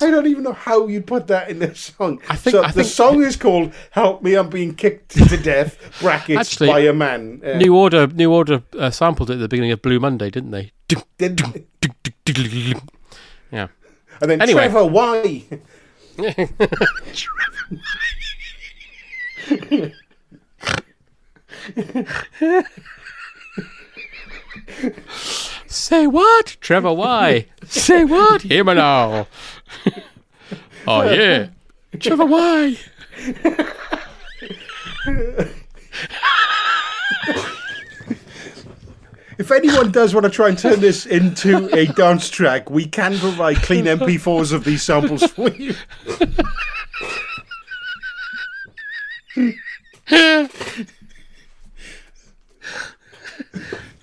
I don't even know how you put that in the song. I think- so I the think- song is called "Help Me, I'm Being Kicked to Death." Brackets Actually, by a man. Yeah. New Order, New Order uh, sampled it at the beginning of Blue Monday, didn't they? Did- Yeah. and then Anyway. Trevor, why? Say what? Trevor, why? Say what? Hear me now. oh, yeah. Trevor, why? If anyone does want to try and turn this into a dance track, we can provide clean MP4s of these samples for you.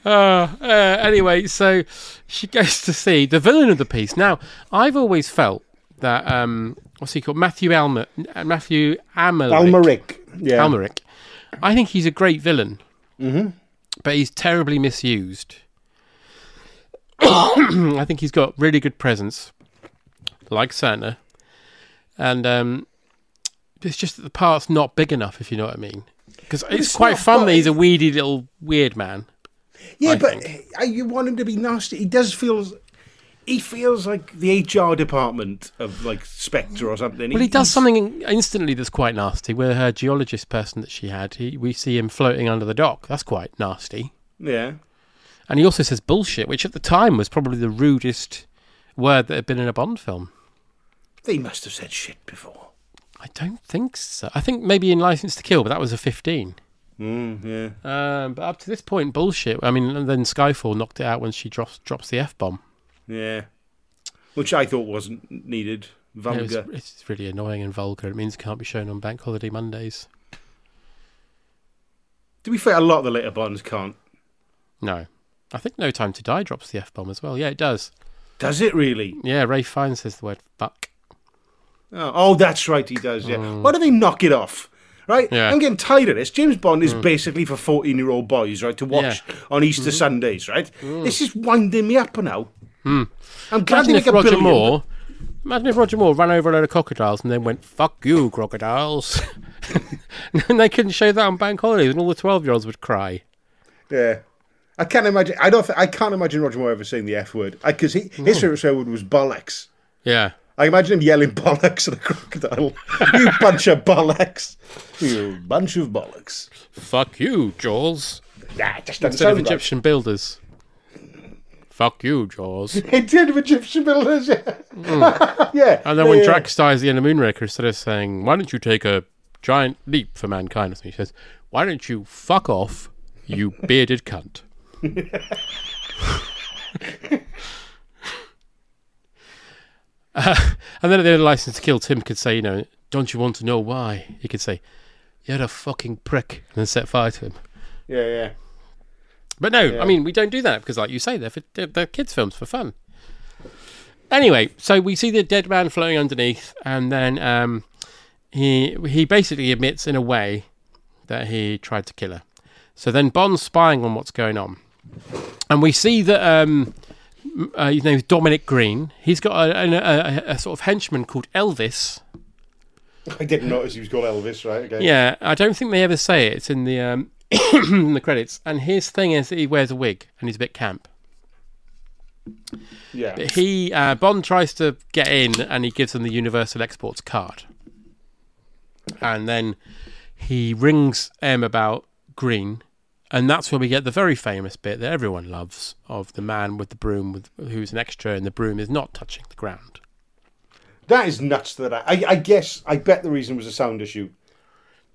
Uh, uh, anyway, so she goes to see the villain of the piece. Now, I've always felt that um, what's he called, Matthew Almer, Matthew Amalric. Amalric, yeah. Amalric. I think he's a great villain, Mm-hmm. But he's terribly misused. I think he's got really good presence, like Santa, and um, it's just that the part's not big enough, if you know what I mean. Because it's, it's quite not, fun that he's a weedy little weird man. Yeah, I but uh, you want him to be nasty. He does feel. He feels like the HR department of like Spectre or something. Well, he does he's- something instantly that's quite nasty. With her geologist person that she had, he, we see him floating under the dock. That's quite nasty. Yeah. And he also says bullshit, which at the time was probably the rudest word that had been in a Bond film. They must have said shit before. I don't think so. I think maybe in Licence to Kill, but that was a 15. Mm, yeah. Um, but up to this point, bullshit. I mean, and then Skyfall knocked it out when she drops drops the f bomb. Yeah. Which I thought wasn't needed. Vulgar. It was- it's really annoying and vulgar. It means it can't be shown on bank holiday Mondays. To be fair, a lot of the later Bonds can't. No, I think No Time to Die drops the f bomb as well. Yeah, it does. Does it really? Yeah, Ralph Fiennes says the word fuck. Oh, oh, that's right, he does, yeah. Mm. Why do they knock it off? Right? Yeah. I'm getting tired of this. James Bond is mm. basically for 14 year old boys, right, to watch on Easter mm-hmm. Sundays, right? Mm. This is winding me up now. Hmm. I'm glad Imagine if Roger billion. Moore. Imagine if Roger Moore ran over a load of crocodiles and then went "fuck you, crocodiles," and they couldn't show that on bank holidays, and all the twelve-year-olds would cry. Yeah. I can't imagine. I don't. Th- I can't imagine Roger Moore ever saying the F word because his favorite swear word was bollocks. Yeah, I imagine him yelling bollocks at a crocodile. you bunch of bollocks. You bunch of bollocks. fuck you, Jaws. Nah, just Instead of right. Egyptian builders. Fuck you, Jaws. Instead of Egyptian builders, yeah. yeah. And then yeah, when yeah. Drax dies at the end of Moonraker, instead of saying, why don't you take a giant leap for mankind, he says, why don't you fuck off, you bearded cunt. Uh, and then at the end of Licence to Kill, Tim could say, you know, don't you want to know why? He could say, you're a fucking prick, and then set fire to him. Yeah, yeah. But no, Yeah. I mean, we don't do that because, like you say, they're, for, they're, they're kids' films for fun. Anyway, so we see the dead man floating underneath, and then um, he he basically admits in a way that he tried to kill her. So then Bond's spying on what's going on, and we see that um, uh, his name is Dominic Green. He's got a, a, a, a sort of henchman called Elvis. I didn't notice he was called Elvis, right? Okay. Yeah, I don't think they ever say it. It's in the um, in the credits. And his thing is that he wears a wig and he's a bit camp. Yeah. But he uh, Bond tries to get in and he gives them the Universal Exports card. And then he rings M about Green, and that's where we get the very famous bit that everyone loves of the man with the broom, with who's an extra, and the broom is not touching the ground. That is nuts. That I, I, I guess I bet the reason was a sound issue.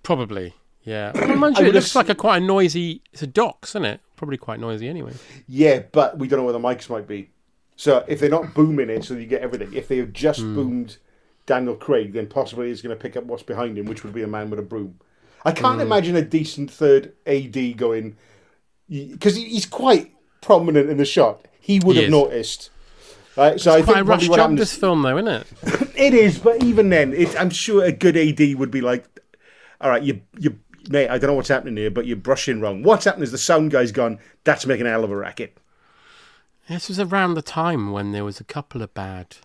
Probably, yeah. Well, mind I you, it looks have like a quite a noisy. It's a docks, isn't it? Probably quite noisy anyway. Yeah, but we don't know where the mics might be. So if they're not booming it, so you get everything. If they have just Hmm. boomed Daniel Craig, then possibly he's going to pick up what's behind him, which would be a man with a broom. I can't Hmm. imagine a decent third AD going because he's quite prominent in the shot. He would He have is. noticed. Right, so I It's quite a think rush probably what job happened this film, though, isn't it? it is, but even then, it, I'm sure a good AD would be like, "All right, you, you, mate, I don't know what's happening here, but you're brushing wrong. What's happening is the sound guy's gone. That's making a hell of a racket." This was around the time when there was a couple of bad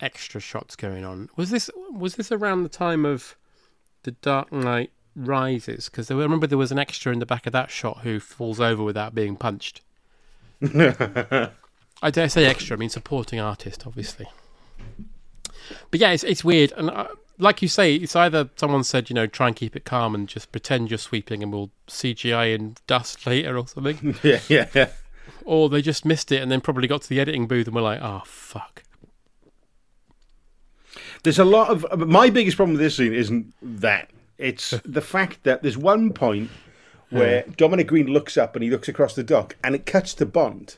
extra shots going on. Was this was this around the time of the Dark Knight Rises? Because I remember there was an extra in the back of that shot who falls over without being punched. I dare say extra. I mean supporting artist, obviously. But yeah, it's it's weird, and uh, like you say, it's either someone said, you know, try and keep it calm and just pretend you're sweeping, and we'll CGI in dust later or something. yeah, yeah, yeah. or they just missed it and then probably got to the editing booth and were like, "Oh fuck." There's a lot of my biggest problem with this scene isn't that. It's the fact that there's one point where hmm. Dominic Green looks up and he looks across the dock and it cuts to Bond.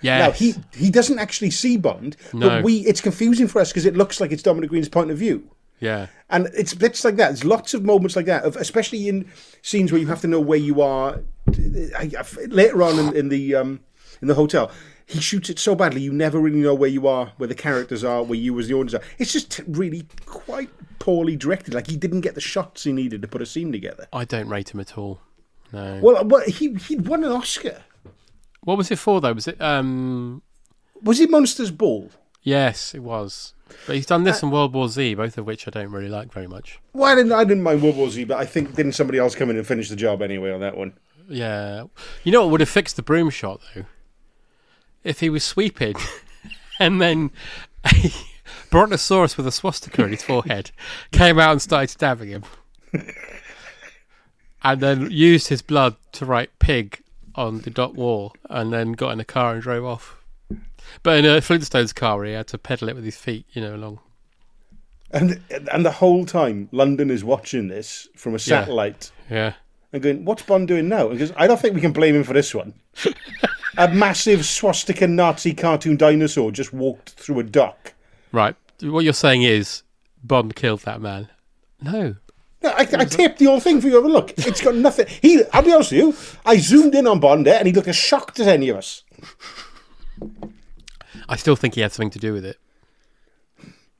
Yeah. Now he he doesn't actually see Bond, No. but we it's confusing for us because it looks like it's Dominic Green's point of view. Yeah. And it's bits like that. There's lots of moments like that, of, especially in scenes where you have to know where you are. I, I, later on in, in the um, in the hotel, he shoots it so badly you never really know where you are, where the characters are, where you as the audience are. It's just really quite poorly directed. Like he didn't get the shots he needed to put a scene together. I don't rate him at all. No. Well, well he he won an Oscar. What was it for though? Was it um Was it Monsters Ball? Yes, it was. But he's done this uh, and World War Z, both of which I don't really like very much. Well, I didn't, I didn't mind World War Z, but I think didn't somebody else come in and finish the job anyway on that one? Yeah. You know what would have fixed the broom shot though? If he was sweeping and then a brontosaurus with a swastika on his forehead came out and started stabbing him. and then used his blood to write pig on the dock wall and then got in a car and drove off. But in a Flintstones car, he had to pedal it with his feet, you know, along. And and the whole time, London is watching this from a satellite. Yeah. And going, what's Bond doing now? Because I don't think we can blame him for this one. a massive swastika Nazi cartoon dinosaur just walked through a dock. Right. What you're saying is Bond killed that man. No. No, I, I taped the whole thing for you have a look. It's got nothing. He, I'll be honest with you, I zoomed in on Bond there and he looked as shocked as any of us. I still think he had something to do with it.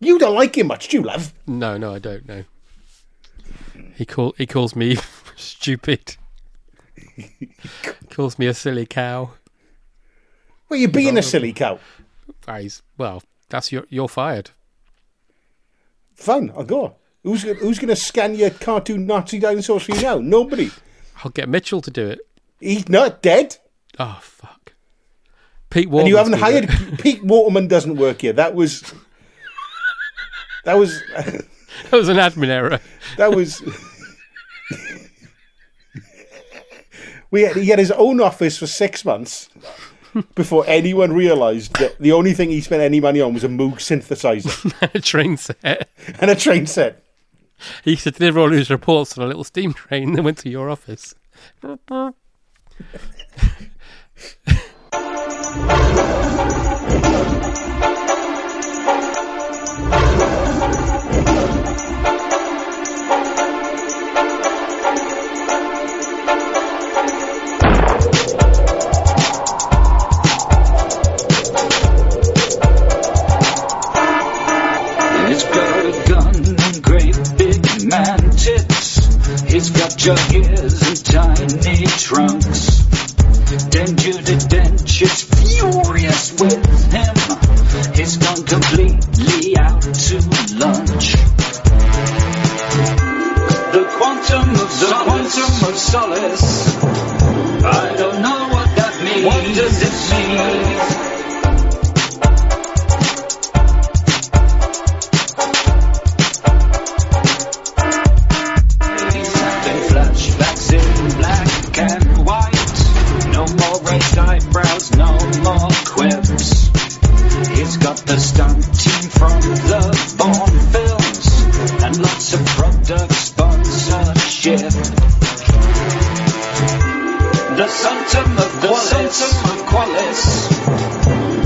You don't like him much, do you, love? No, no, I don't know. He call he calls me stupid. he calls me a silly cow. Well, you're being a silly cow. Ah, Guys, well, that's your you're fired. Fine, I'll go. Who's who's going to scan your cartoon Nazi dinosaurs for you now? Nobody. I'll get Mitchell to do it. He's not dead. Oh fuck. Pete Waterman. And you haven't hired Pete Waterman. Doesn't work here. That was. That was. that was an admin error. That was. we had, he had his own office for six months before anyone realised that the only thing he spent any money on was a Moog synthesizer, a train set, and a train set. He used to deliver all his reports on a little steam train that went to your office. Man tits. He's got jug ears and tiny trunks. Then Judi Dench is furious with him. He's gone completely out to lunch. The quantum of the quantum of solace. I don't know what that means. What does it mean? The stunt team from the Bourne films and lots of product sponsorship. The Santum of the of Qualis.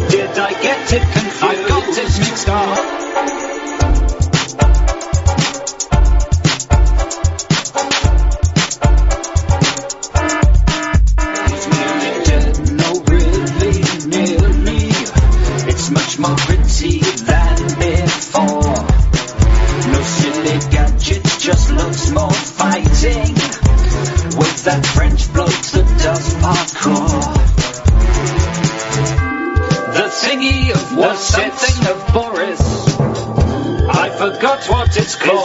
Did I get it confused? I got it mixed up. It's called.